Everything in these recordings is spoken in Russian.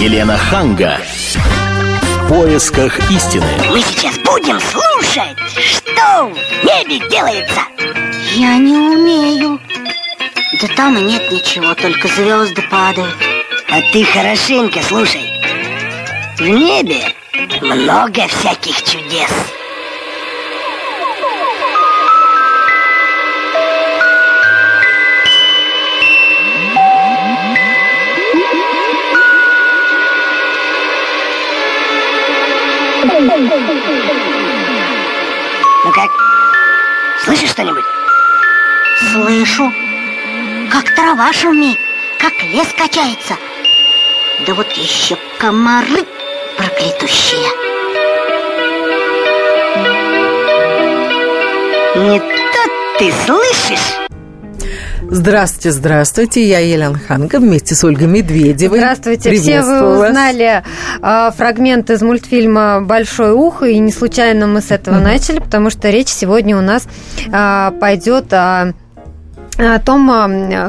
Елена Ханга. В поисках истины. Мы сейчас будем слушать, что в небе делается. Я не умею. Да там и нет ничего, только звезды падают. А ты хорошенько слушай. В небе много всяких чудес. Ну как? Слышишь что-нибудь? Слышу, как трава шумит, как лес качается. Да вот еще комары проклятущие. Не то ты слышишь? Здравствуйте, здравствуйте, я Елена Ханга вместе с Ольгой Медведевой. Здравствуйте, все вы узнали э, фрагмент из мультфильма «Большое ухо», и не случайно мы с этого начали, потому что речь сегодня у нас э, пойдет о о том,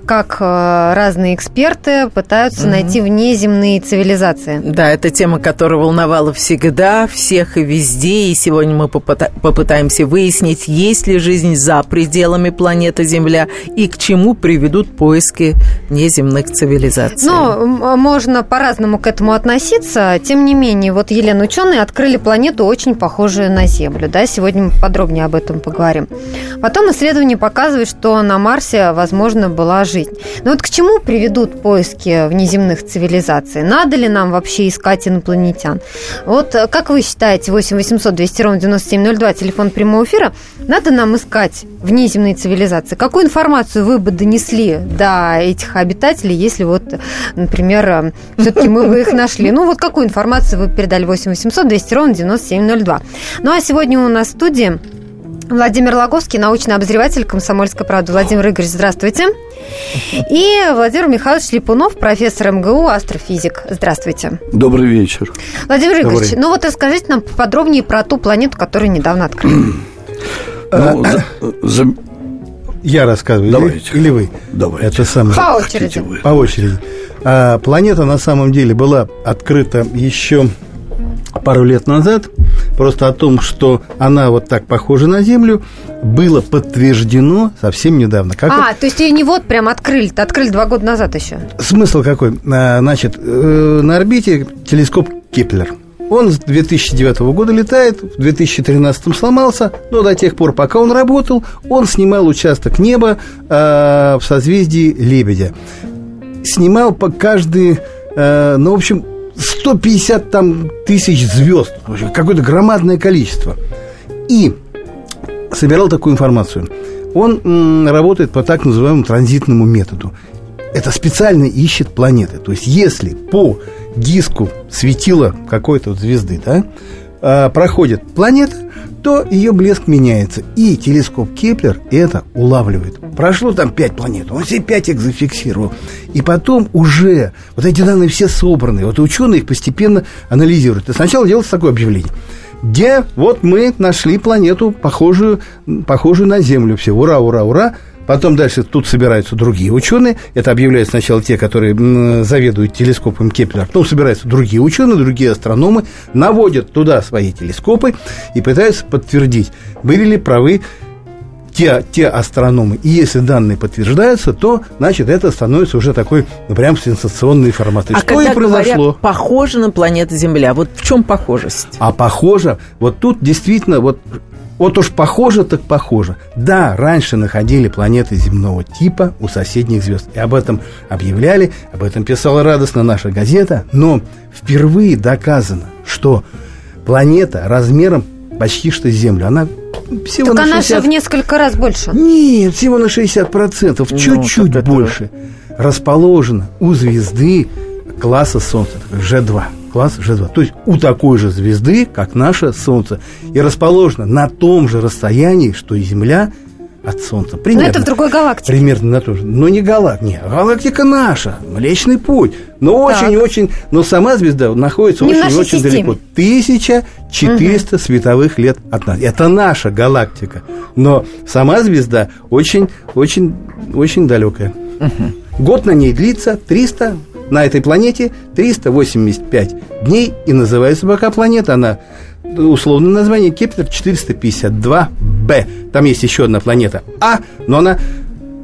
как э, разные эксперты пытаются найти внеземные цивилизации. Да, это тема, которая волновала всегда, всех и везде. И сегодня мы попыта- попытаемся выяснить, есть ли жизнь за пределами планеты Земля и к чему приведут поиски неземных цивилизаций. Ну, м- можно по-разному к этому относиться. Тем не менее, вот, Елена, ученые открыли планету, очень похожую на Землю. Да? Сегодня мы подробнее об этом поговорим. Потом исследования показывают, что на Марсе, возможно, была жизнь. Но вот к чему приведут поиски внеземных цивилизаций? Надо ли нам вообще искать инопланетян? Вот э, как вы считаете, 8 800 200 ровно 9702, телефон прямого эфира, надо нам искать внеземные цивилизации? Какую информацию вы бы донесли до этих обитателей, если вот, например, все-таки мы бы их нашли? Ну вот какую информацию вы передали 8 800 200 ровно 9702? Ну а сегодня у нас в студии Владимир Логовский, научный обозреватель «Комсомольской правды». Владимир Игоревич, здравствуйте. И Владимир Михайлович Липунов, профессор МГУ, астрофизик. Здравствуйте. Добрый вечер. Владимир Игоревич, Добрый. ну вот расскажите нам подробнее про ту планету, которую недавно открыли. Ну, за- за- Я рассказываю. или- Давайте. Или, вы? Давайте. Это самое. По очереди. По очереди. А, планета на самом деле была открыта еще пару лет назад. Просто о том, что она вот так похожа на Землю, было подтверждено совсем недавно. Как А, то есть ее не вот прям открыли, открыли два года назад еще. Смысл какой? А, Значит, э, на орбите телескоп Кеплер. Он с 2009 года летает, в 2013 сломался, но до тех пор, пока он работал, он снимал участок неба э, в созвездии Лебедя. Снимал по каждый, э, ну, в общем, 150 там тысяч звезд, какое-то громадное количество. И собирал такую информацию. Он работает по так называемому транзитному методу. Это специально ищет планеты. То есть, если по диску светила какой-то вот звезды, да, а, проходит планета, то ее блеск меняется. И телескоп Кеплер это улавливает. Прошло там пять планет, он все пять их зафиксировал. И потом уже вот эти данные все собраны. Вот ученые их постепенно анализируют. И сначала делается такое объявление где вот мы нашли планету, похожую, похожую на Землю. Все, ура, ура, ура. Потом дальше тут собираются другие ученые. Это объявляют сначала те, которые заведуют телескопом Кеплер. Потом собираются другие ученые, другие астрономы, наводят туда свои телескопы и пытаются подтвердить, были ли правы те, те астрономы. И если данные подтверждаются, то, значит, это становится уже такой, ну, прям сенсационной информацией. а Что когда и произошло. говорят, похоже на планету Земля, вот в чем похожесть? А похоже, вот тут действительно, вот, вот уж похоже, так похоже. Да, раньше находили планеты земного типа у соседних звезд. И об этом объявляли, об этом писала радостно наша газета. Но впервые доказано, что планета размером почти что с Землю. Она всего Так на она 60... же в несколько раз больше. Нет, всего на 60%, Ну, чуть-чуть так это- больше. Расположена у звезды класса Солнца, G2. Класс G2. То есть у такой же звезды, как наше Солнце. И расположена на том же расстоянии, что и Земля от Солнца. Но Примерно. это в другой галактике. Примерно на то же. Но не галактика. Нет, галактика наша. Млечный путь. Но очень-очень... Но сама звезда находится очень-очень далеко. 1400 световых лет от нас. Это наша галактика. Но сама звезда очень-очень-очень далекая. Год на ней длится 300 на этой планете 385 дней, и называется пока планета она условное название Кеплер 452b. Там есть еще одна планета А, но она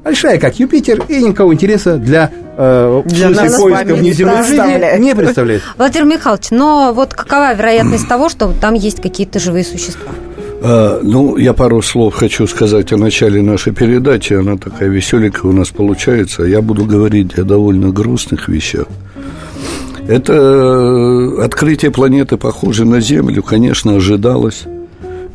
большая, как Юпитер, и никакого интереса для, э, Для нас поиска внеземной не жизни не представляет. Владимир Михайлович, но вот какова вероятность того, что там есть какие-то живые существа? А, ну, я пару слов хочу сказать о начале нашей передачи. Она такая веселенькая у нас получается. Я буду говорить о довольно грустных вещах. Это э, открытие планеты, похожей на Землю, конечно, ожидалось.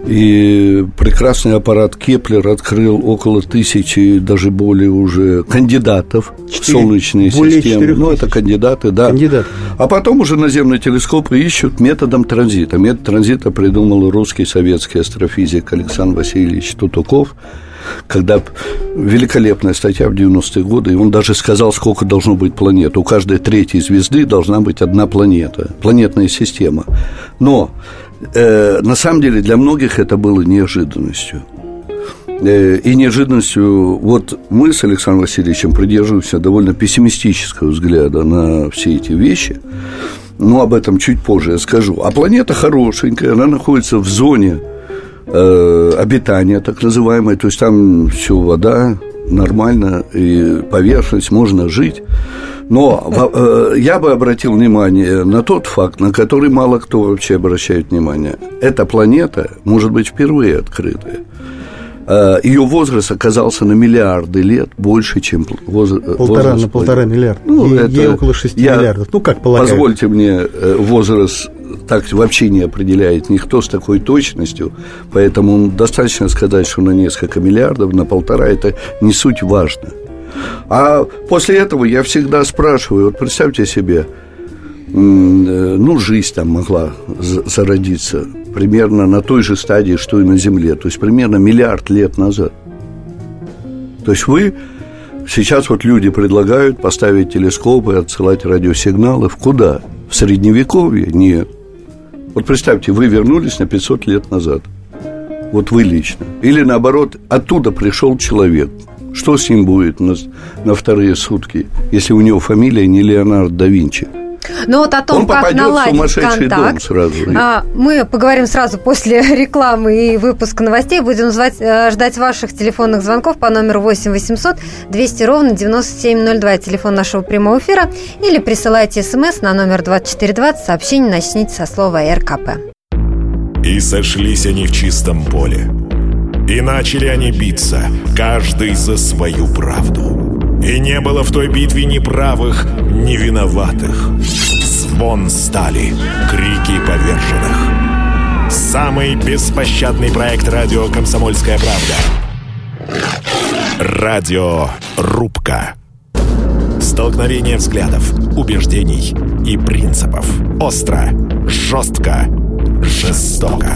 И прекрасный аппарат Кеплер открыл около тысячи, даже более уже кандидатов в Четыре- солнечные более системы. Ну, это кандидаты, да. Кандидаты. А потом уже наземные телескопы ищут методом транзита. Метод транзита придумал русский советский астрофизик Александр Васильевич Тутуков, когда великолепная статья в 90-е годы, и он даже сказал, сколько должно быть планет. У каждой третьей звезды должна быть одна планета, планетная система. Но э, на самом деле для многих это было неожиданностью. Э, И неожиданностью, вот мы с Александром Васильевичем придерживаемся довольно пессимистического взгляда на все эти вещи. Но об этом чуть позже я скажу. А планета хорошенькая, она находится в зоне э, обитания, так называемой. То есть там все вода, нормально, и поверхность, можно жить. Но во- э, я бы обратил внимание на тот факт, на который мало кто вообще обращает внимание. Эта планета может быть впервые открытая. Э, Ее возраст оказался на миллиарды лет больше, чем воз- э, Полтора возраст на полтора миллиарда. Ну, Ей- это ей около 6 я- миллиардов. Ну, как полагают. Позвольте мне, э, возраст так вообще не определяет никто с такой точностью, поэтому достаточно сказать, что на несколько миллиардов, на полтора, это не суть важно. А после этого я всегда спрашиваю, вот представьте себе, э, ну, жизнь там могла за- зародиться примерно на той же стадии, что и на Земле, то есть примерно миллиард лет назад. То есть вы сейчас вот люди предлагают поставить телескопы, отсылать радиосигналы в куда? В средневековье? Нет. Вот представьте, вы вернулись на 500 лет назад. Вот вы лично. Или наоборот, оттуда пришел человек. Что с ним будет на, на вторые сутки, если у него фамилия не Леонардо да Винчи? Но вот о том, Он как попадет в наладить сумасшедший дом контакт, сразу. а, мы поговорим сразу после рекламы и выпуска новостей. Будем звать, э, ждать ваших телефонных звонков по номеру 8 800 200 ровно 9702, телефон нашего прямого эфира, или присылайте смс на номер 2420, сообщение начните со слова РКП. И сошлись они в чистом поле. И начали они биться, каждый за свою правду. И не было в той битве ни правых, ни виноватых. Звон стали, крики поверженных. Самый беспощадный проект радио «Комсомольская правда». Радио «Рубка». Столкновение взглядов, убеждений и принципов. Остро, жестко, жестоко.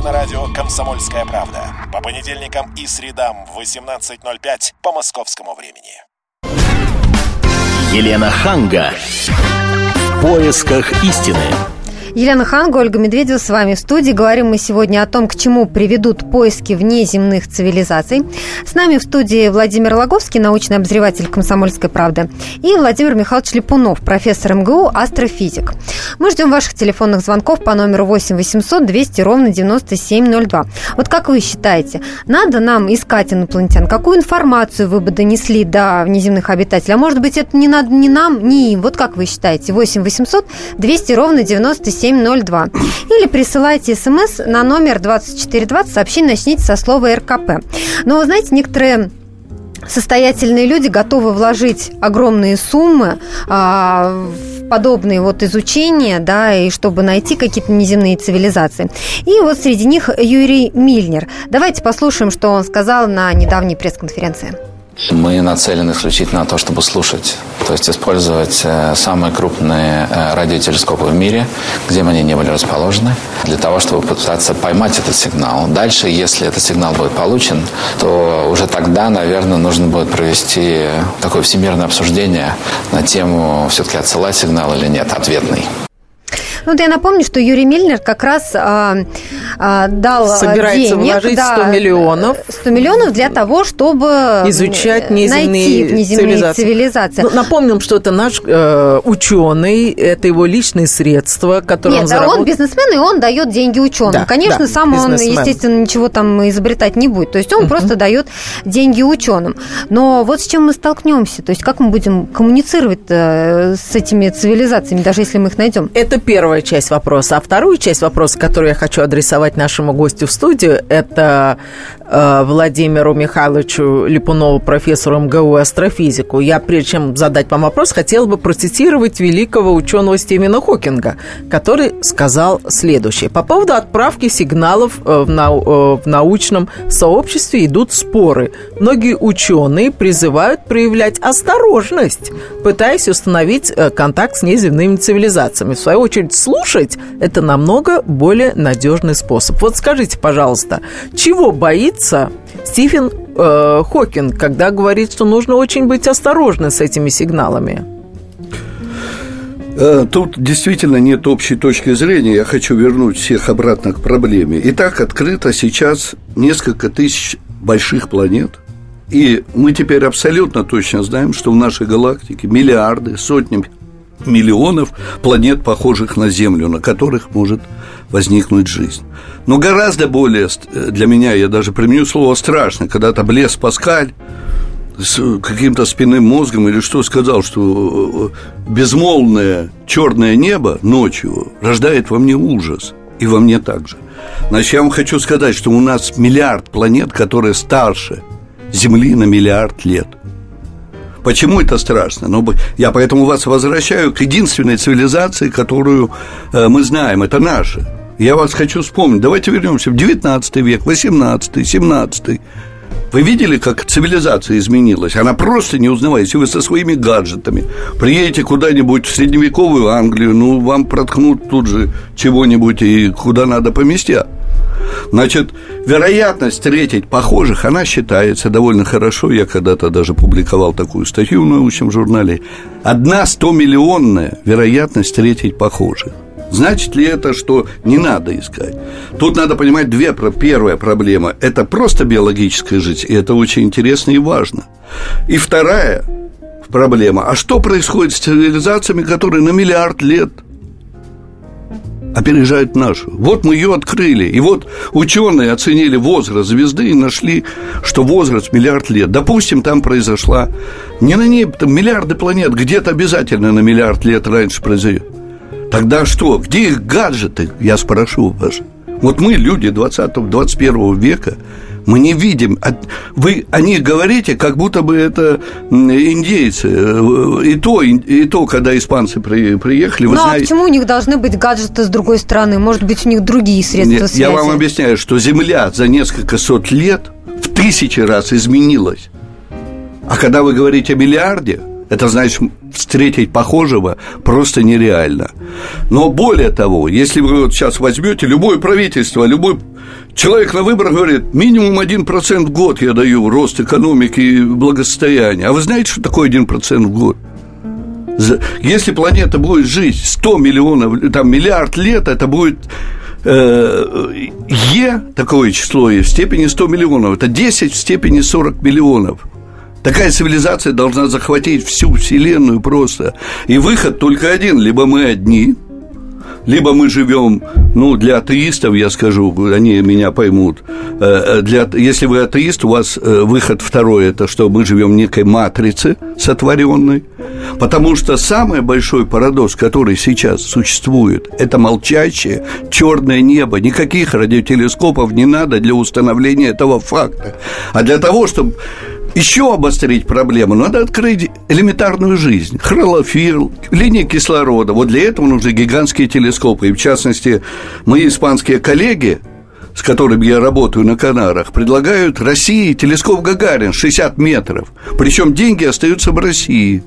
Слушайте на радио «Комсомольская правда» по понедельникам и средам в 18.05 по московскому времени. Елена Ханга. В поисках истины. Елена Ханга, Ольга Медведева с вами в студии. Говорим мы сегодня о том, к чему приведут поиски внеземных цивилизаций. С нами в студии Владимир Логовский, научный обозреватель «Комсомольской правды», и Владимир Михайлович Липунов, профессор МГУ, астрофизик. Мы ждем ваших телефонных звонков по номеру 8 800 200 ровно 9702. Вот как вы считаете, надо нам искать инопланетян? Какую информацию вы бы донесли до внеземных обитателей? А может быть, это не надо ни нам, ни им? Вот как вы считаете? 8 800 200 ровно 9702. Или присылайте смс на номер 2420, сообщение начните со слова РКП. Но вы знаете, некоторые состоятельные люди готовы вложить огромные суммы а, в подобные вот изучения, да, и чтобы найти какие-то неземные цивилизации. И вот среди них Юрий Мильнер. Давайте послушаем, что он сказал на недавней пресс-конференции. Мы нацелены исключительно на то, чтобы слушать, то есть использовать э, самые крупные э, радиотелескопы в мире, где бы они не были расположены, для того, чтобы попытаться поймать этот сигнал. Дальше, если этот сигнал будет получен, то уже тогда, наверное, нужно будет провести такое всемирное обсуждение на тему, все-таки отсылать сигнал или нет, ответный. Ну, вот я напомню, что Юрий Мильнер как раз а, а, дал а, Собирается денег, вложить да, 100 миллионов. 100 миллионов для того, чтобы Изучать э, неземные найти внеземные цивилизации. цивилизации. Ну, напомним, что это наш э, ученый, это его личные средства, которые Нет, он да, заработал. он бизнесмен, и он дает деньги ученым. Да, Конечно, да, сам он, бизнесмен. естественно, ничего там изобретать не будет. То есть он просто дает деньги ученым. Но вот с чем мы столкнемся. То есть как мы будем коммуницировать э, с этими цивилизациями, даже если мы их найдем? Это первая часть вопроса. А вторую часть вопроса, которую я хочу адресовать нашему гостю в студию, это э, Владимиру Михайловичу Липунову, профессору МГУ астрофизику. Я, прежде чем задать вам вопрос, хотела бы процитировать великого ученого Стивена Хокинга, который сказал следующее. По поводу отправки сигналов э, в, нау- э, в научном сообществе идут споры. Многие ученые призывают проявлять осторожность, пытаясь установить э, контакт с неземными цивилизациями. В свою очередь, слушать – это намного более надежный способ. Вот скажите, пожалуйста, чего боится Стивен э, Хокинг, когда говорит, что нужно очень быть осторожны с этими сигналами? Э, Тут действительно нет общей точки зрения. Я хочу вернуть всех обратно к проблеме. Итак, открыто сейчас несколько тысяч больших планет. И мы теперь абсолютно точно знаем, что в нашей галактике миллиарды, сотни миллионов планет, похожих на Землю, на которых может возникнуть жизнь. Но гораздо более ст- для меня, я даже применю слово страшно, когда там Блес Паскаль с каким-то спинным мозгом или что сказал, что э, безмолвное черное небо ночью рождает во мне ужас, и во мне также. Значит, я вам хочу сказать, что у нас миллиард планет, которые старше Земли на миллиард лет. Почему это страшно? Ну, я поэтому вас возвращаю к единственной цивилизации, которую э, мы знаем, это наша. Я вас хочу вспомнить. Давайте вернемся в 19 век, 18, 17. Вы видели, как цивилизация изменилась? Она просто не узнавает. Если вы со своими гаджетами приедете куда-нибудь в средневековую Англию, ну, вам проткнут тут же чего-нибудь и куда надо поместят. Значит, вероятность встретить похожих, она считается довольно хорошо. Я когда-то даже публиковал такую статью в научном журнале. Одна стомиллионная вероятность встретить похожих. Значит ли это, что не надо искать? Тут надо понимать две. Первая проблема – это просто биологическая жизнь, и это очень интересно и важно. И вторая проблема – а что происходит с цивилизациями, которые на миллиард лет опережает нашу. Вот мы ее открыли. И вот ученые оценили возраст звезды и нашли, что возраст миллиард лет. Допустим, там произошла не на ней, там миллиарды планет, где-то обязательно на миллиард лет раньше произойдет. Тогда что? Где их гаджеты? Я спрошу вас. Вот мы, люди 20-21 века, мы не видим. От- Вы о них говорите, как будто бы это индейцы. Э, И то, и то когда испанцы при- приехали, вы ну а знаете... почему у них должны быть гаджеты с другой стороны? Может быть, у них другие средства Нет, связи? я вам объясняю, что Земля за несколько сот лет в тысячи раз изменилась. А когда вы говорите о миллиарде, это значит встретить похожего просто нереально. Но более того, если вы вот сейчас возьмете любое правительство, любой человек на выборах говорит, минимум 1% в год я даю рост экономики и благосостояния. А вы знаете, что такое 1% в год? Если планета будет жить 100 миллионов, там миллиард лет, это будет э, Е, такое число, Е, в степени 100 миллионов. Это 10 в степени 40 миллионов. Такая цивилизация должна захватить всю Вселенную просто. И выход только один. Либо мы одни, либо мы живем, ну, для атеистов, я скажу, они меня поймут. Э, Для, если вы атеист, у вас э, выход второй, это что мы живем в некой матрице сотворенной. Потому что самый большой парадокс, который сейчас существует, это молчащее черное небо. Никаких радиотелескопов не надо для установления этого факта. А для того, чтобы еще обострить проблему, надо открыть элементарную жизнь. Хролофилл, линии кислорода. Вот для этого нужны гигантские телескопы. И в частности, мои испанские коллеги, с которыми я работаю на Канарах, предлагают России телескоп Гагарин 60 метров. Причем деньги остаются в России.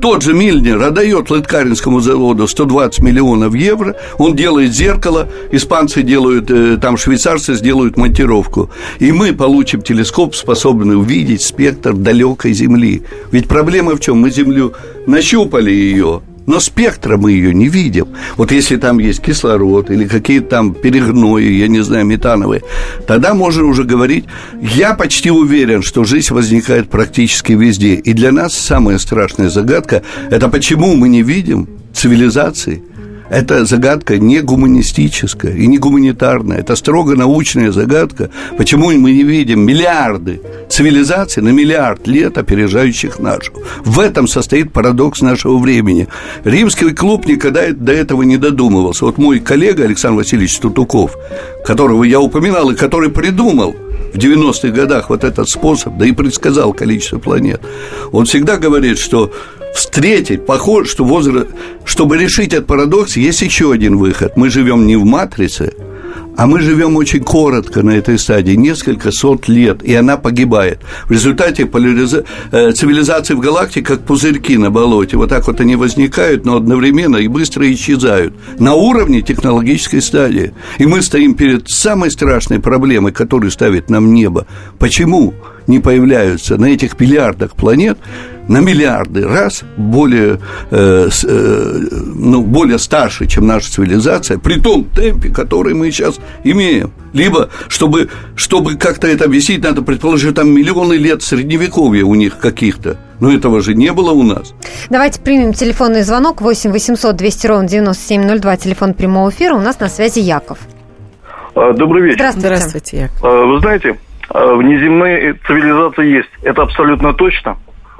Тот же Мильнер отдает Лыткаринскому заводу 120 миллионов евро, он делает зеркало, испанцы делают, э, там швейцарцы сделают монтировку, и мы получим телескоп, способный увидеть спектр далекой Земли. Ведь проблема в чем? Мы Землю нащупали ее, но спектра мы ее не видим. Вот если там есть кислород или какие-то там перегнои, я не знаю, метановые, тогда можно уже говорить, я почти уверен, что жизнь возникает практически везде. И для нас самая страшная загадка – это почему мы не видим цивилизации – это загадка не гуманистическая и не гуманитарная. Это строго научная загадка. Почему мы не видим миллиарды цивилизаций на миллиард лет, опережающих нашу? В этом состоит парадокс нашего времени. Римский клуб никогда до этого не додумывался. Вот мой коллега Александр Васильевич Тутуков, которого я упоминал и который придумал в 90-х годах вот этот способ, да и предсказал количество планет. Он всегда говорит, что встретить, похоже, что возраст, чтобы решить этот парадокс, есть еще один выход. Мы живем не в матрице, а мы живем очень коротко на этой стадии, несколько сот лет, и она погибает. В результате поляриза... Э, цивилизации в галактике как пузырьки на болоте. Вот так вот они возникают, но одновременно и быстро исчезают. На уровне технологической стадии. И мы стоим перед самой страшной проблемой, которую ставит нам небо. Почему не появляются на этих миллиардах планет на миллиарды раз более, э, э, ну, более старше, чем наша цивилизация, при том темпе, который мы сейчас имеем. Либо, чтобы, чтобы как-то это объяснить, надо предположить, там миллионы лет средневековья у них каких-то. Но этого же не было у нас. Давайте примем телефонный звонок 8 800 200 ровно 9702, телефон прямого эфира. У нас на связи Яков. А, добрый вечер. Здравствуйте. Здравствуйте, Яков. А, вы знаете, а, внеземные цивилизации есть. Это абсолютно точно.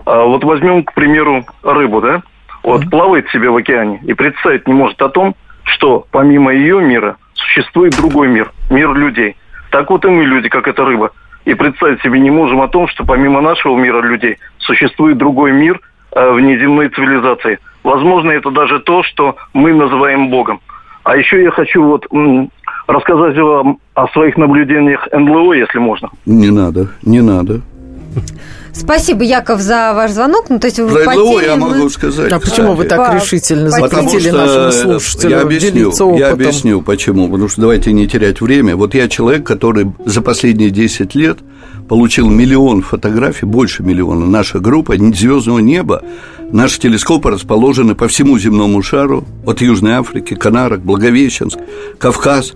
А вот возьмем, к примеру, рыбу, да? Вот mm-hmm. плавает себе в океане и представить не может о том, что помимо ее мира существует другой мир, мир людей. Так вот и мы люди, как эта рыба. И представить себе не можем о том, что помимо нашего мира людей существует другой мир э, внеземной цивилизации. Возможно, это даже то, что мы называем Богом. А еще я хочу вот м, рассказать вам о своих наблюдениях НЛО, если можно. Не надо, не надо. Спасибо, Яков, за ваш звонок. Ну, то есть вы Про теме я могу сказать. А почему вы так решительно запретили э, слушателю я объясню, я объясню, почему. Потому что давайте не терять время. Вот я человек, который за последние 10 лет получил миллион фотографий, больше миллиона. Наша группа звездного неба, наши телескопы расположены по всему земному шару, от Южной Африки, Канарок, Благовещенск, Кавказ.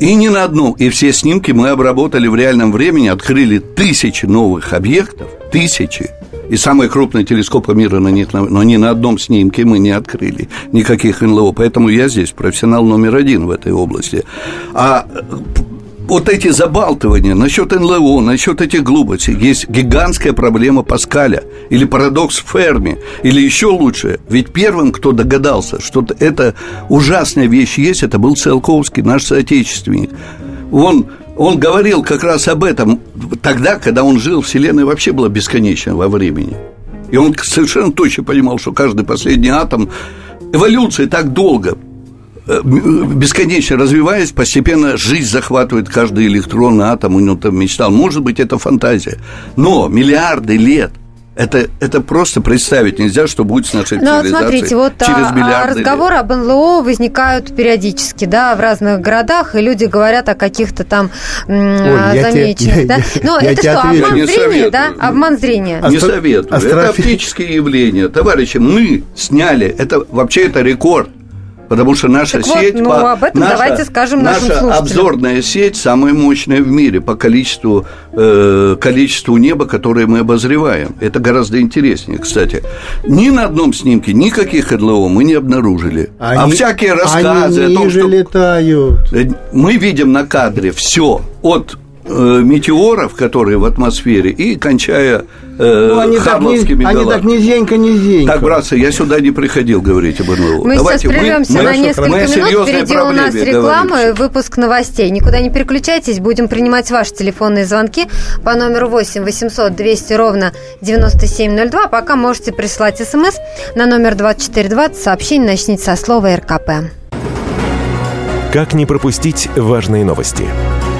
И ни на одном. И все снимки мы обработали в реальном времени, открыли тысячи новых объектов, тысячи. И самые крупные телескопы мира на них, но ни на одном снимке мы не открыли никаких НЛО. Поэтому я здесь профессионал номер один в этой области. А вот эти забалтывания насчет НЛО, насчет этих глупостей, есть гигантская проблема Паскаля или парадокс Ферми, или еще лучше. Ведь первым, кто догадался, что эта ужасная вещь есть, это был Циолковский, наш соотечественник. Он, он говорил как раз об этом тогда, когда он жил, Вселенная вообще была бесконечна во времени. И он совершенно точно понимал, что каждый последний атом эволюция так долго бесконечно развиваясь, постепенно жизнь захватывает каждый электрон, атом, он там мечтал. Может быть, это фантазия. Но миллиарды лет это, это просто представить нельзя, что будет с нашей Ну, цивилизацией смотрите, вот через а, а миллиарды разговоры об НЛО возникают периодически, да, в разных городах, и люди говорят о каких-то там Оль, замеченных, я- да. я- Ну, я это что, отвечу. обман зрения, советую. да? Обман зрения. А Не Астро- советую. Это астрофи- оптические явления. Товарищи, мы сняли, это вообще это рекорд. Потому что наша Так вот, сеть... ну, по- об этом наша, давайте скажем нашим наша слушателям. обзорная сеть самая мощная в мире по количеству, э, количеству неба, которое мы обозреваем. Это гораздо интереснее, кстати. Ни на одном снимке никаких НЛО мы не обнаружили. а Они- всякие рассказы они о том, ниже что... летают. Э, Мы видим на кадре все от э, метеоров, которые в атмосфере, и кончая э, Ну, они, так, хаббовскими ни- они так низенько, низенько. Так, братцы, я сюда не приходил говорить об НЛО. Мы Давайте, сейчас прервемся мы- на мы- несколько мы минут. Впереди у нас реклама говорим и выпуск новостей. Никуда не переключайтесь, будем принимать ваши телефонные звонки по номеру 8 800 200 ровно 9702. Пока можете прислать смс на номер 2420. Сообщение начните со слова РКП. Как не пропустить важные новости?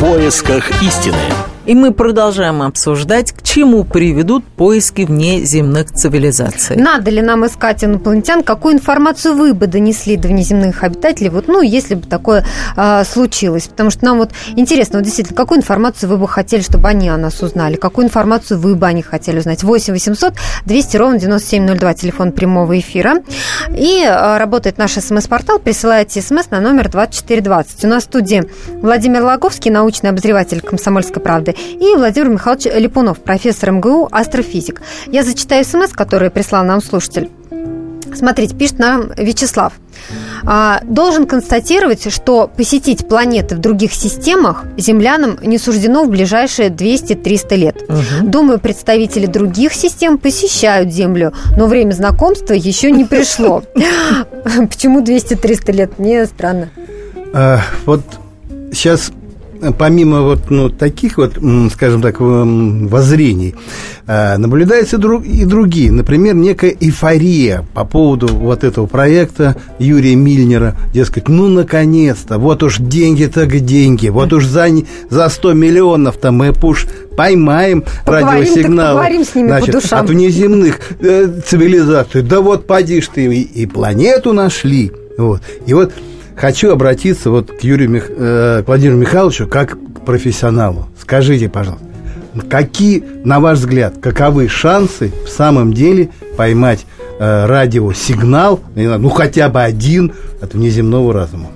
Поисках истины. И мы продолжаем обсуждать, чему приведут поиски внеземных цивилизаций. Надо ли нам искать инопланетян? Какую информацию вы бы донесли до внеземных обитателей? Вот, ну, если бы такое э, случилось. Потому что нам вот интересно, вот действительно, какую информацию вы бы хотели, чтобы они о нас узнали? Какую информацию вы бы о них хотели узнать? 8 800 200 ровно 9702, телефон прямого эфира. И э, работает наш смс-портал. Присылайте смс на номер 2420. У нас в студии Владимир Лаговский, научный обозреватель «Комсомольской правды», и Владимир Михайлович Липунов, профессор МГУ, астрофизик. Я зачитаю смс, который прислал нам слушатель. Смотрите, пишет нам Вячеслав. А, должен констатировать, что посетить планеты в других системах землянам не суждено в ближайшие 200-300 лет. Угу. Думаю, представители других систем посещают Землю, но время знакомства еще не пришло. Почему 200-300 лет? Мне странно. А, вот сейчас помимо вот ну, таких вот, скажем так, воззрений, а, наблюдаются и другие. Например, некая эйфория по поводу вот этого проекта Юрия Мильнера. Дескать, ну, наконец-то, вот уж деньги-то деньги, вот уж за, за 100 миллионов-то мы уж поймаем поговорим, радиосигналы значит, от внеземных э, цивилизаций. Да вот поди ж ты, и, и планету нашли. Вот. И вот хочу обратиться вот к Юрию Мих... э, Владимиру Михайловичу как к профессионалу. Скажите, пожалуйста, какие, на ваш взгляд, каковы шансы в самом деле поймать э, радиосигнал, ну хотя бы один от внеземного разума?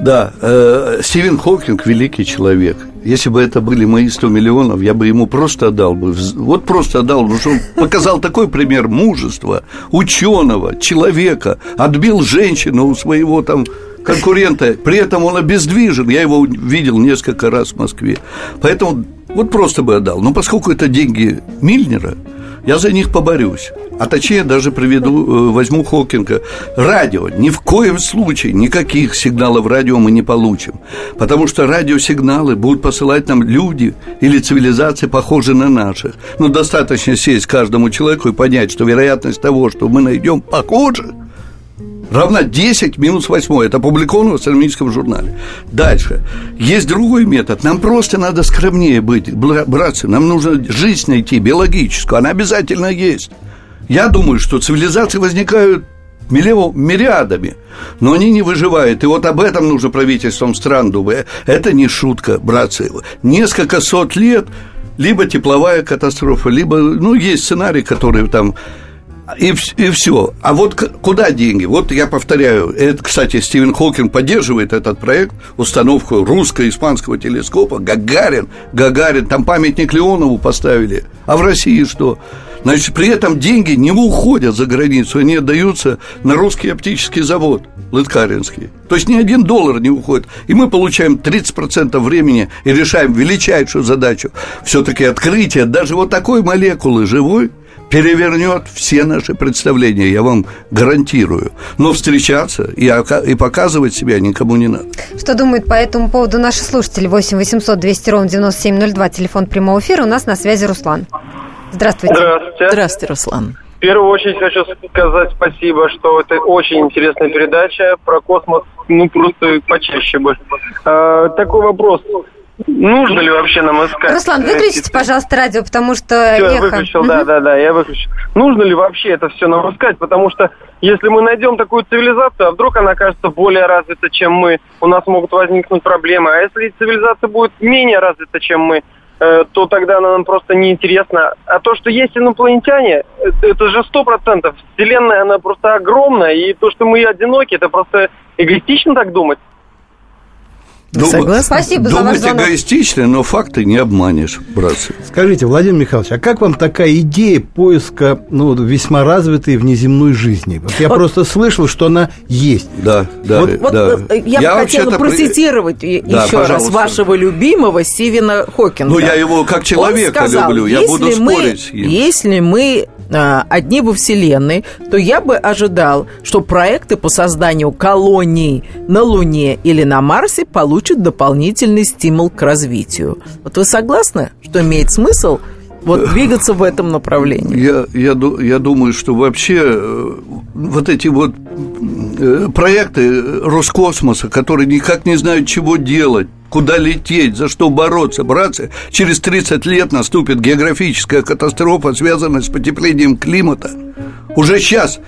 Да, э, Стивен Хокинг великий человек. Если бы это были мои 100 миллионов, я бы ему просто отдал бы. Вот просто отдал, потому что он показал такой пример мужества, ученого, человека, отбил женщину у своего там конкурента. При этом он обездвижен. Я его видел несколько раз в Москве. Поэтому вот просто бы отдал. Но поскольку это деньги Мильнера, я за них поборюсь. А точнее даже приведу, э, возьму Хокинга. Радио. Ни в коем случае никаких сигналов радио мы не получим. Потому что радиосигналы будут посылать нам люди или цивилизации, похожие на наших. Но ну, достаточно сесть каждому человеку и понять, что вероятность того, что мы найдем похоже, равна 10 минус 8. Это опубликовано в астрономическом журнале. Дальше. Есть другой метод. Нам просто надо скромнее быть, братцы. Нам нужно жизнь найти, биологическую. Она обязательно есть. Я думаю, что цивилизации возникают мириадами, но они не выживают. И вот об этом нужно правительством стран думать. Это не шутка, братцы. Несколько сот лет либо тепловая катастрофа, либо, ну, есть сценарий, который там и, и все. А вот куда деньги? Вот я повторяю, это, кстати, Стивен Хокинг поддерживает этот проект, установку русско-испанского телескопа, Гагарин, Гагарин, там памятник Леонову поставили. А в России что? Значит, при этом деньги не уходят за границу, они отдаются на русский оптический завод Лыткаринский. То есть ни один доллар не уходит. И мы получаем 30% времени и решаем величайшую задачу все-таки открытие даже вот такой молекулы живой, перевернет все наши представления, я вам гарантирую. Но встречаться и, и показывать себя никому не надо. Что думают по этому поводу наши слушатели? 8 800 200 ровно 9702, телефон прямого эфира. У нас на связи Руслан. Здравствуйте. Здравствуйте. Здравствуйте, Руслан. В первую очередь хочу сказать спасибо, что это очень интересная передача про космос, ну просто почаще бы. А, такой вопрос. Нужно ли вообще нам искать? Руслан, выключите, пожалуйста, радио, потому что все, эхо. я выключил, да, да, да, я выключил. Нужно ли вообще это все нам искать? Потому что если мы найдем такую цивилизацию, а вдруг она окажется более развита, чем мы, у нас могут возникнуть проблемы. А если цивилизация будет менее развита, чем мы, э, то тогда она нам просто неинтересна. А то, что есть инопланетяне, это же сто процентов. Вселенная, она просто огромная, и то, что мы одиноки, это просто эгоистично так думать. Дум... Согласны? Спасибо Думать за ваш звонок. эгоистично, но факты не обманешь, братцы. Скажите, Владимир Михайлович, а как вам такая идея поиска ну, весьма развитой внеземной жизни? Вот я вот. просто слышал, что она есть. Да, да, вот, да. Вот, я, я бы хотела процитировать да, еще пожалуйста. раз вашего любимого Стивена Хокинга. Ну, я его как человека сказал, люблю, я буду мы, спорить с ним. Если мы а, одни во Вселенной, то я бы ожидал, что проекты по созданию колоний на Луне или на Марсе получат дополнительный стимул к развитию. Вот вы согласны, что имеет смысл вот двигаться в этом направлении? Я, я, я думаю, что вообще э, вот эти вот э, проекты Роскосмоса, которые никак не знают, чего делать, куда лететь, за что бороться. Братцы, через 30 лет наступит географическая катастрофа, связанная с потеплением климата. Уже сейчас,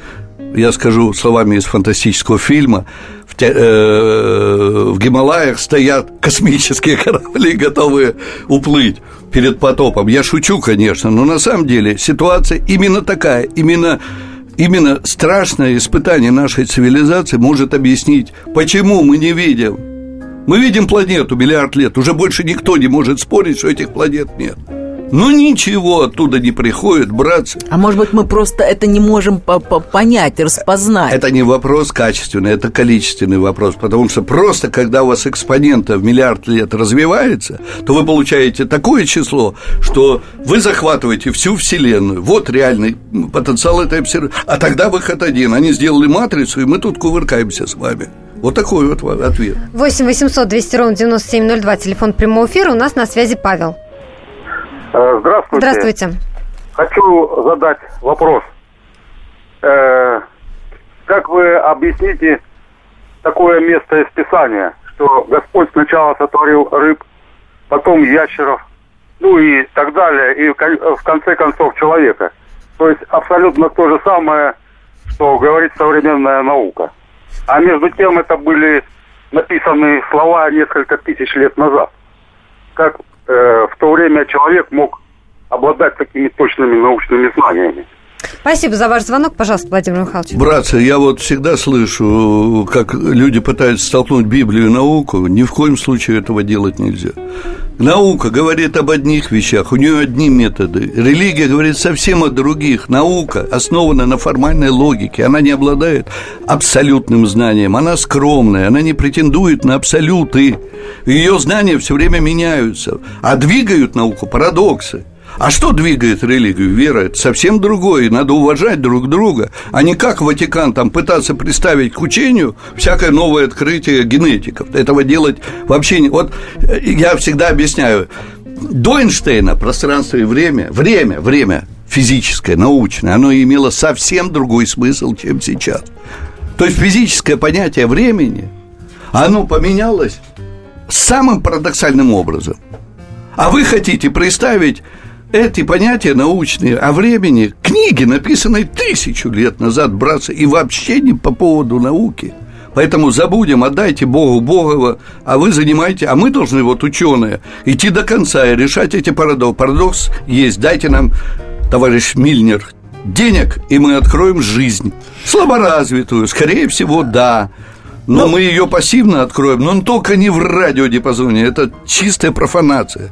я скажу словами из фантастического фильма, в, э, в Гималаях стоят космические корабли, готовые уплыть перед потопом. Я шучу, конечно, но на самом деле ситуация именно такая, именно именно страшное испытание нашей цивилизации может объяснить, почему мы не видим. Мы видим планету миллиард лет, уже больше никто не может спорить, что этих планет нет. Но ничего оттуда не приходит, братцы. А может быть, мы просто это не можем по -по понять, распознать? Это не вопрос качественный, это количественный вопрос. Потому что просто, когда у вас экспонента в миллиард лет развивается, то вы получаете такое число, что вы захватываете всю Вселенную. Вот реальный потенциал этой обсервации. А тогда выход один. Они сделали матрицу, и мы тут кувыркаемся с вами. Вот такой вот ответ. 8 800 200 ровно 9702, телефон прямого эфира. У нас на связи Павел. Э, здравствуйте. Здравствуйте. Хочу задать вопрос. Э, как вы объясните такое место из Писания, что Господь сначала сотворил рыб, потом ящеров, ну и так далее, и в конце концов человека. То есть абсолютно то же самое, что говорит современная наука. А между тем это были написаны слова несколько тысяч лет назад. Как э, в то время человек мог обладать такими точными научными знаниями. Спасибо за ваш звонок, пожалуйста, Владимир Михайлович. Братцы, я вот всегда слышу, как люди пытаются столкнуть Библию и науку. Ни в коем случае этого делать нельзя. Наука говорит об одних вещах, у нее одни методы. Религия говорит совсем о других. Наука основана на формальной логике. Она не обладает абсолютным знанием. Она скромная, она не претендует на абсолюты. Ее знания все время меняются. А двигают науку парадоксы. А что двигает религию? Вера – это совсем другое, надо уважать друг друга, а не как Ватикан там пытаться представить к учению всякое новое открытие генетиков. Этого делать вообще не... Вот э, я всегда объясняю, до Эйнштейна пространство и время, время, время физическое, научное, оно имело совсем другой смысл, чем сейчас. То есть физическое понятие времени, оно поменялось самым парадоксальным образом. А вы хотите представить эти понятия научные о времени, книги, написанные тысячу лет назад, братцы, и вообще не по поводу науки. Поэтому забудем, отдайте Богу Богова, а вы занимаете, а мы должны, вот ученые, идти до конца и решать эти парадоксы. Парадокс есть, дайте нам, товарищ Мильнер, денег, и мы откроем жизнь. Слаборазвитую, скорее всего, да. Но, но мы ее пассивно откроем, но только не в радиодиапазоне, это чистая профанация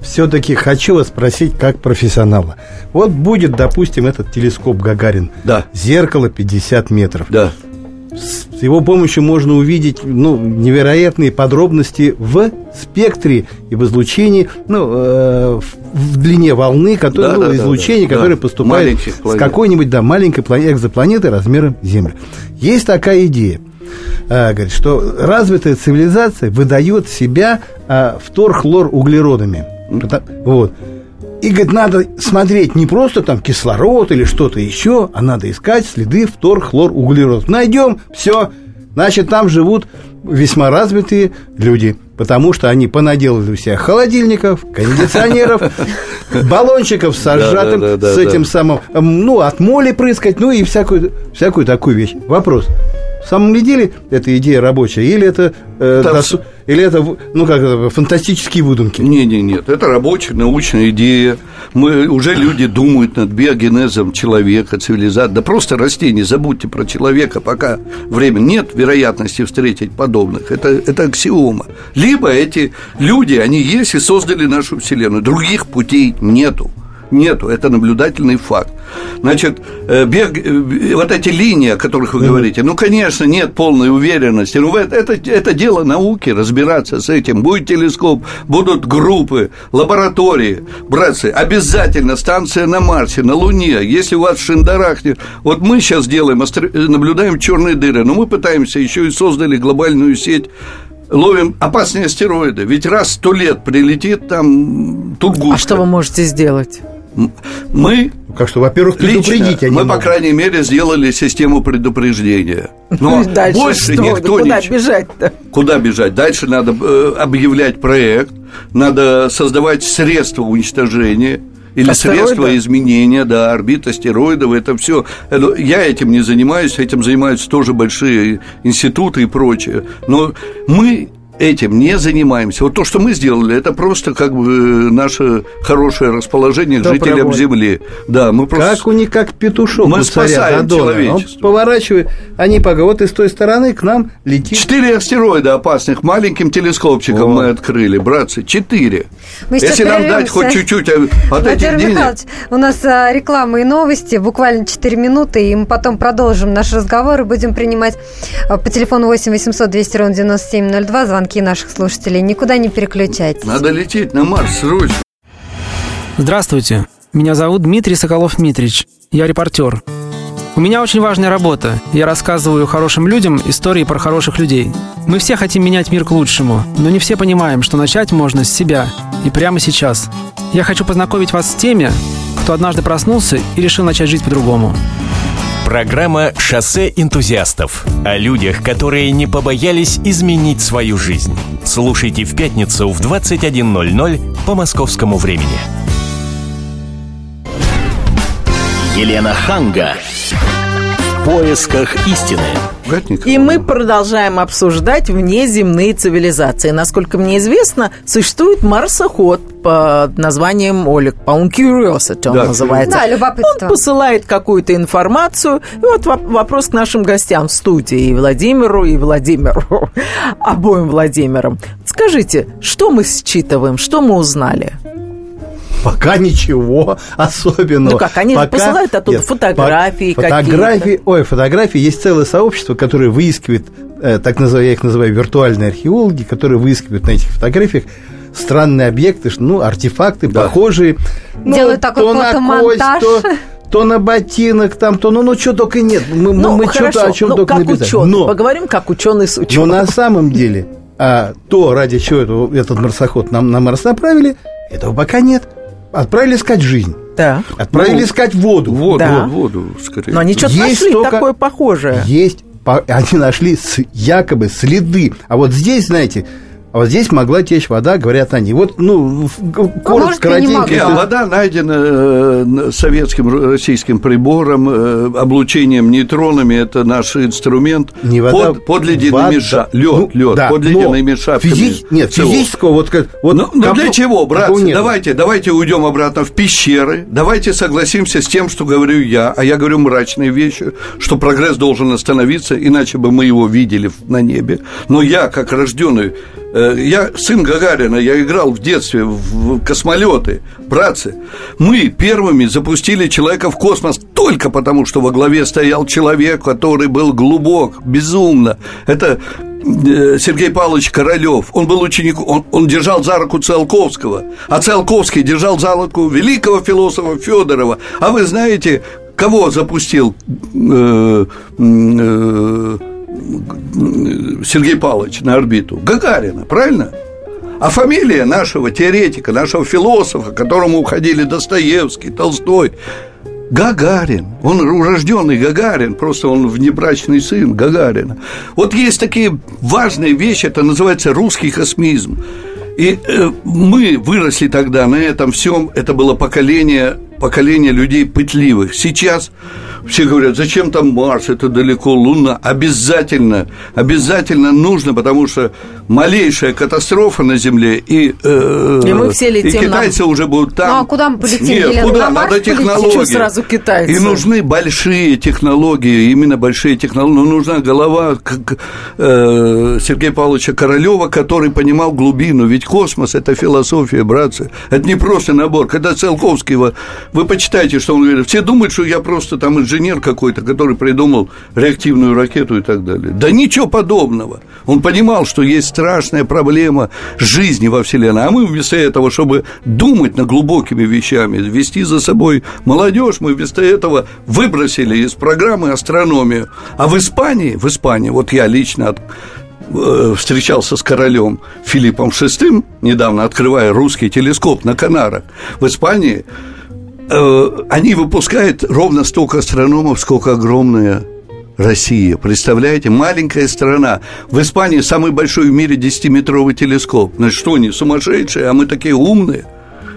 все-таки хочу вас спросить как профессионала. Вот будет, допустим, этот телескоп Гагарин. Да. Зеркало 50 метров. Да. С его помощью можно увидеть ну, невероятные подробности в спектре и в излучении, ну, э, в длине волны, которое, да, ну, да, излучение, да, которое да. поступает с какой-нибудь да, маленькой экзопланеты размером Земли. Есть такая идея а, говорит, что развитая цивилизация выдает себя а, вторхлоруглеродами. Вот. И, говорит, надо смотреть не просто там кислород или что-то еще, а надо искать следы вторхлоруглеродов. Найдем, все, значит, там живут весьма развитые люди, потому что они понаделали у себя холодильников, кондиционеров, баллончиков с сжатым, с этим самым, ну, от моли прыскать, ну и всякую, всякую такую вещь. Вопрос – в самом ли деле эта идея рабочая, или это, э, досу... или это ну, как, фантастические выдумки? Нет, нет, нет, это рабочая научная идея. Мы, уже люди думают над биогенезом человека, цивилизации. Да просто растений, забудьте про человека, пока время нет вероятности встретить подобных. Это, это аксиома. Либо эти люди, они есть и создали нашу Вселенную. Других путей нету. Нету, это наблюдательный факт. Значит, э, бег, э, вот эти линии, о которых вы говорите, ну, конечно, нет полной уверенности. Ну, это, это, это дело науки, разбираться с этим. Будет телескоп, будут группы, лаборатории. Братцы, обязательно станция на Марсе, на Луне. Если у вас в Шиндарахне... Вот мы сейчас делаем, наблюдаем черные дыры, но мы пытаемся, еще и создали глобальную сеть ловим опасные астероиды. Ведь раз сто лет прилетит там Тургушка. А что вы можете сделать? Мы Как что, во-первых, предупредить Лично они мы, по могут. крайней мере, сделали систему предупреждения. Но Дальше больше что? никто Куда ничего- бежать-то? Куда бежать? Дальше надо э, объявлять проект, надо создавать средства уничтожения или Астероида? средства изменения, да, орбит астероидов, это все. Я этим не занимаюсь, этим занимаются тоже большие институты и прочее. Но мы этим не занимаемся. Вот то, что мы сделали, это просто как бы наше хорошее расположение к жителям воля. Земли. Да, мы просто... Как у них, как петушок Мы спасаем. Он человечество. поворачивает, они пока вот из той стороны к нам летит. Четыре астероида опасных маленьким телескопчиком мы открыли, братцы. Четыре. Мы сейчас Если нам прервемся. дать хоть чуть-чуть э, от Владимир этих денег... У нас а, реклама и новости, буквально 4 минуты, и мы потом продолжим наш разговор и будем принимать по телефону 8 800 200 ровно 9702 звонки наших слушателей. Никуда не переключайтесь. Надо лететь на Марс срочно. Здравствуйте. Меня зовут Дмитрий Соколов-Митрич. Я репортер. У меня очень важная работа. Я рассказываю хорошим людям истории про хороших людей. Мы все хотим менять мир к лучшему, но не все понимаем, что начать можно с себя и прямо сейчас. Я хочу познакомить вас с теми, кто однажды проснулся и решил начать жить по-другому. Программа «Шоссе энтузиастов» о людях, которые не побоялись изменить свою жизнь. Слушайте в пятницу в 21.00 по московскому времени. Елена Ханга. В поисках истины. И мы продолжаем обсуждать внеземные цивилизации. Насколько мне известно, существует марсоход под названием Олег. По-моему, Curiosity он Да, называется. Да, любопытство. Он посылает какую-то информацию. И вот воп- вопрос к нашим гостям в студии. И Владимиру, и Владимиру. Обоим Владимирам. Скажите, что мы считываем, что мы узнали? Пока ничего особенного. Ну как, они же Пока- посылают оттуда Нет, фотографии по- Фотографии, какие-то. ой, фотографии. Есть целое сообщество, которое выискивает, э, так называю, я их называю виртуальные археологи, которые выискивают на этих фотографиях странные объекты, ну, артефакты, похожие. Ну, Делают такой то на фотомонтаж. кость, то, то на ботинок, там, то, ну, ну, что только нет. Мы, мы- Ну, мы что-то о чем ну, только как написали. ученый. Но- Поговорим как ученый с но ученым. на самом деле а, то, ради чего это- этот марсоход нам на Марс направили, этого пока нет. Отправили искать жизнь. Да. Отправили Ну, искать воду. Воду, Да. воду, скорее. Но они что-то Есть нашли только- такое похожее. Есть. Они нашли с- якобы следы. А вот здесь, знаете, а вот здесь могла течь вода, говорят они. Вот, ну, г- коротко, не коротенько. могла. Не, а вода найдена э, советским российским прибором, э, облучением нейтронами. Это наш инструмент. Не вода, под, под ледяными вода. шапками. Лед, Ну, лед, да, под но ледяными шапками. физи- Нет, ЦО. физического, вот как... Вот ну, ну, для чего, братцы? нет. Давайте, давайте уйдем обратно в пещеры. Давайте согласимся с тем, что говорю я, а я говорю мрачные вещи, что прогресс должен остановиться, иначе бы мы его видели на небе. Но я, как рожденный, я сын Гагарина, я играл в детстве в космолеты, братцы. Мы первыми запустили человека в космос только потому, что во главе стоял человек, который был глубок, безумно. Это э, Сергей Павлович Королев, он был учеником, он, он держал за руку Циолковского, а Циолковский держал за руку великого философа Федорова. А вы знаете, кого запустил э, э, Сергей Павлович на орбиту? Гагарина, правильно? А фамилия нашего теоретика, нашего философа, к которому уходили Достоевский, Толстой, Гагарин. Он урожденный Гагарин, просто он внебрачный сын Гагарина. Вот есть такие важные вещи, это называется русский космизм. И э, мы выросли тогда на этом всем, это было поколение, поколение людей пытливых. Сейчас все говорят, зачем там Марс, это далеко, Луна. Обязательно, обязательно нужно, потому что малейшая катастрофа на Земле, и, э, И мы все летим и китайцы на- уже будут там. Ну, а куда мы полетим, Нет, Елена? куда? На Марс Надо технологии. Сразу китайцы? И нужны большие технологии, именно большие технологии. Но нужна голова как э, Сергея Павловича Королева, который понимал глубину. Ведь космос – это философия, братцы. Это не просто набор. Когда Циолковский, вы, почитайте, что он говорит. Все думают, что я просто там инженер какой-то, который придумал реактивную ракету и так далее. Да ничего подобного. Он понимал, что есть страшная проблема жизни во Вселенной. А мы вместо этого, чтобы думать над глубокими вещами, вести за собой молодежь, мы вместо этого выбросили из программы астрономию. А в Испании, в Испании, вот я лично от, э, встречался с королем Филиппом VI, недавно открывая русский телескоп на Канарах. В Испании они выпускают ровно столько астрономов, сколько огромная Россия. Представляете, маленькая страна. В Испании самый большой в мире 10-метровый телескоп. Ну что они, сумасшедшие, а мы такие умные.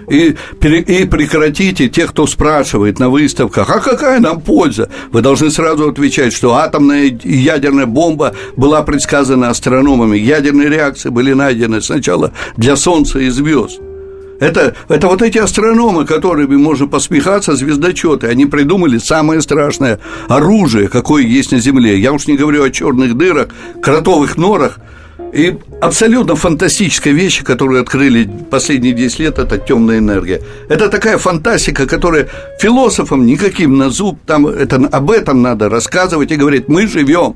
И, и прекратите тех, кто спрашивает на выставках, а какая нам польза? Вы должны сразу отвечать, что атомная и ядерная бомба была предсказана астрономами, ядерные реакции были найдены сначала для Солнца и звезд. Это, это вот эти астрономы, которыми можно посмехаться, звездочеты. Они придумали самое страшное оружие, какое есть на Земле. Я уж не говорю о черных дырах, кротовых норах. И абсолютно фантастическая вещь, которую открыли последние 10 лет, это темная энергия. Это такая фантастика, которая философам никаким на зуб, там, это, об этом надо рассказывать и говорить, мы живем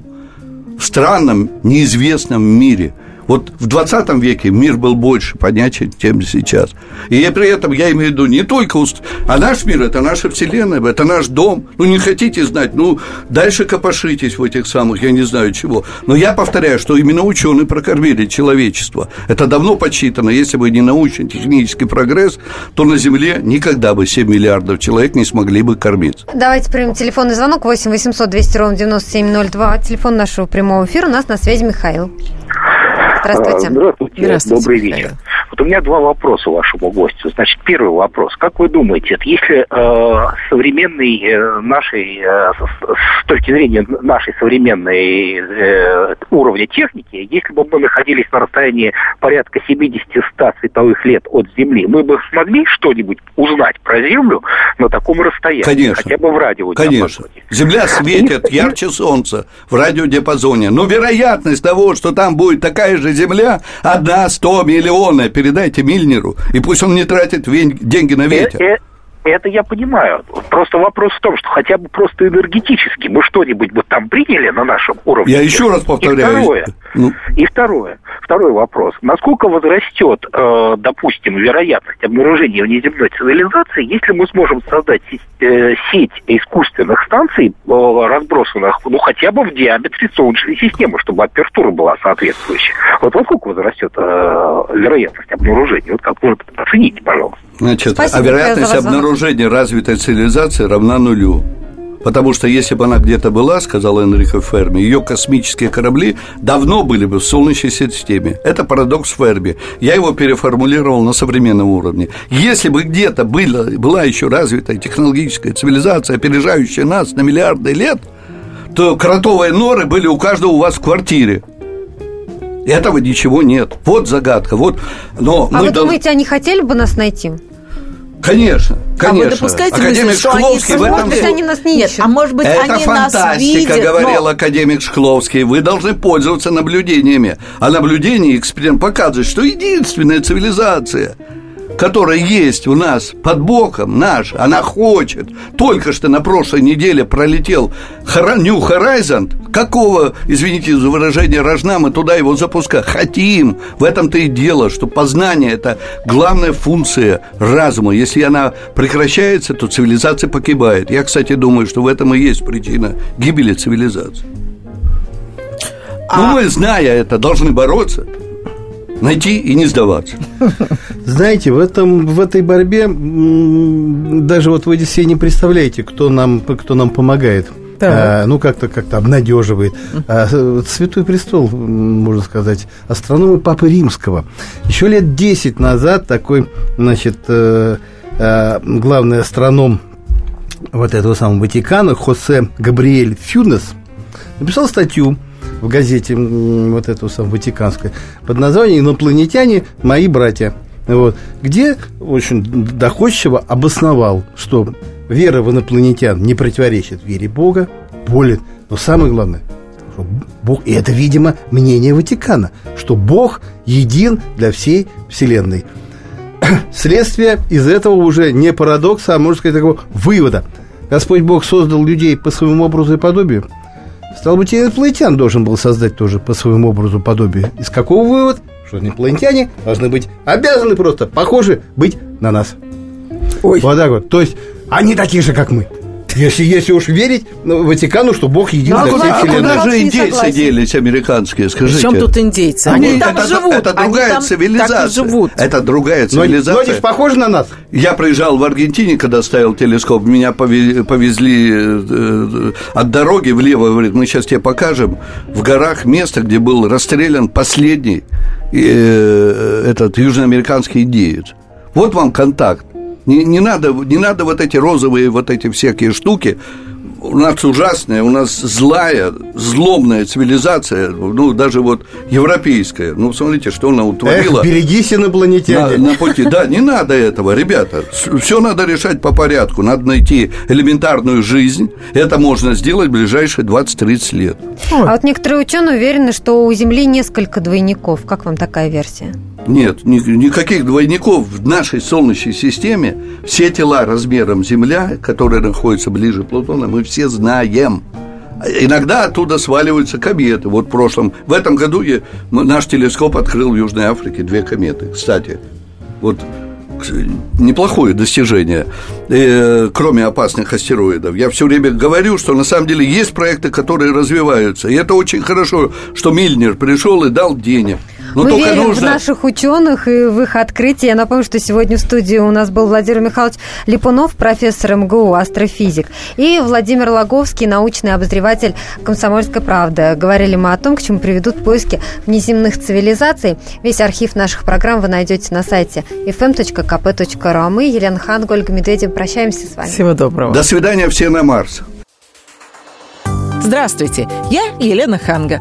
в странном, неизвестном мире – вот в 20 веке мир был больше понятен, чем сейчас. И при этом я имею в виду не только... Уст... А наш мир – это наша вселенная, это наш дом. Ну, не хотите знать, ну, дальше копошитесь в этих самых, я не знаю чего. Но я повторяю, что именно ученые прокормили человечество. Это давно подсчитано. Если бы не научно-технический прогресс, то на Земле никогда бы 7 миллиардов человек не смогли бы кормиться. Давайте примем телефонный звонок 8 800 200 ровно 9702. Телефон нашего прямого эфира. У нас на связи Михаил. Здравствуйте. Здравствуйте. Здравствуйте. Добрый вечер. Вот у меня два вопроса вашему гостю. Значит, первый вопрос. Как вы думаете, если э, современный э, нашей, э, с, точки зрения нашей современной э, уровня техники, если бы мы находились на расстоянии порядка 70-100 световых лет от Земли, мы бы смогли что-нибудь узнать про Землю на таком расстоянии? Конечно. Хотя бы в радио. Конечно. Земля светит ярче Солнца в радиодиапазоне. Но вероятность того, что там будет такая же Земля, одна, сто миллионов передайте Мильнеру, и пусть он не тратит деньги на ветер. Э, э, это я понимаю. Просто вопрос в том, что хотя бы просто энергетически мы что-нибудь бы там приняли на нашем уровне. Я еще раз повторяю. И второе, ну. и второе, второй вопрос. Насколько возрастет, э, допустим, вероятность обнаружения внеземной цивилизации, если мы сможем создать э, сеть искусственных станций, э, разбросанных, ну, хотя бы в диаметре Солнечной системы, чтобы апертура была соответствующая. Вот насколько возрастет э, вероятность обнаружения? Вот как вы оцените, пожалуйста. Значит, Спасибо, а вероятность обнаружения развитой цивилизации равна нулю. Потому что если бы она где-то была, сказал Энрико Ферми, ее космические корабли давно были бы в Солнечной системе. Это парадокс Ферми. Я его переформулировал на современном уровне. Если бы где-то была, была еще развитая технологическая цивилизация, опережающая нас на миллиарды лет, то кротовые норы были у каждого у вас в квартире. Этого ничего нет. Вот загадка. Вот. Но а вы дол... думаете, они хотели бы нас найти? Конечно, конечно. А вы допускаете Академик мысль, что Шкловский они, в этом... Может быть, они нас не Нет, а может быть, Это они фантастика, нас видят, говорил но... академик Шкловский. Вы должны пользоваться наблюдениями. А наблюдение эксперимент показывает, что единственная цивилизация – которая есть у нас под боком наш, она хочет. Только что на прошлой неделе пролетел New Horizon. Какого, извините за выражение, рожна мы туда его запускаем? Хотим. В этом-то и дело, что познание – это главная функция разума. Если она прекращается, то цивилизация погибает. Я, кстати, думаю, что в этом и есть причина гибели цивилизации. А... Ну, мы, зная это, должны бороться – найти и не сдаваться. Знаете, в, этом, в этой борьбе даже вот вы все не представляете, кто нам, кто нам помогает. А, ну, как-то как обнадеживает. А, Святой престол, можно сказать, астрономы Папы Римского. Еще лет 10 назад такой, значит, э, э, главный астроном вот этого самого Ватикана, Хосе Габриэль Фюнес, написал статью в газете вот эту самую ватиканскую под названием «Инопланетяне – мои братья». Вот, где очень доходчиво обосновал, что вера в инопланетян не противоречит вере Бога, более, но самое главное, что Бог, и это, видимо, мнение Ватикана, что Бог един для всей Вселенной. Следствие из этого уже не парадокса, а, можно сказать, такого вывода. Господь Бог создал людей по своему образу и подобию – Стал быть, и инопланетян должен был создать тоже по своему образу подобие. Из какого вывод? Что инопланетяне должны быть обязаны просто, похожи быть на нас. Ой. Вот так вот. То есть, они такие же, как мы. Если, если уж верить ну, Ватикану, что Бог един Ну, а для всей а вселенной. куда же индейцы делись американские, скажите? Причем тут индейцы? Они, Они- там это, живут. это они другая там цивилизация. так и живут. Это другая Но, цивилизация. но они ж похожи на нас. Я проезжал в Аргентине, когда ставил телескоп, меня пове- повезли э, э, от дороги влево, говорит, мы сейчас тебе покажем в горах место, где был расстрелян последний э, этот южноамериканский индеец. Вот вам контакт. Не, не, надо, не надо вот эти розовые вот эти всякие штуки. У нас ужасная, у нас злая, злобная цивилизация, ну, даже вот европейская. Ну, смотрите, что она утворила. Эх, берегись, инопланетяне. На, на пути. Да, не надо этого, ребята. Все надо решать по порядку. Надо найти элементарную жизнь. Это можно сделать в ближайшие 20-30 лет. А вот некоторые ученые уверены, что у Земли несколько двойников. Как вам такая версия? Нет, ни- никаких двойников в нашей Солнечной системе. Все тела размером Земля, которые находятся ближе Плутона, мы все знаем. Иногда оттуда сваливаются кометы. Вот в прошлом, в этом году я- наш телескоп открыл в Южной Африке две кометы. Кстати, вот неплохое достижение, э, кроме опасных астероидов. Я все время говорю, что на самом деле есть проекты, которые развиваются. И это очень хорошо, что Мильнер пришел и дал денег. Но Мы только верим нужно... в наших ученых и в их открытия. Я напомню, что сегодня в студии у нас был Владимир Михайлович Липунов, профессор МГУ, астрофизик, и Владимир Логовский, научный обозреватель «Комсомольской правды». Говорили мы о том, к чему приведут поиски внеземных цивилизаций. Весь архив наших программ вы найдете на сайте fm.kp.ru. А мы, Елена Ханга, Ольга Медведева, прощаемся с вами. Всего доброго. До свидания, все на Марс. Здравствуйте, я Елена Ханга.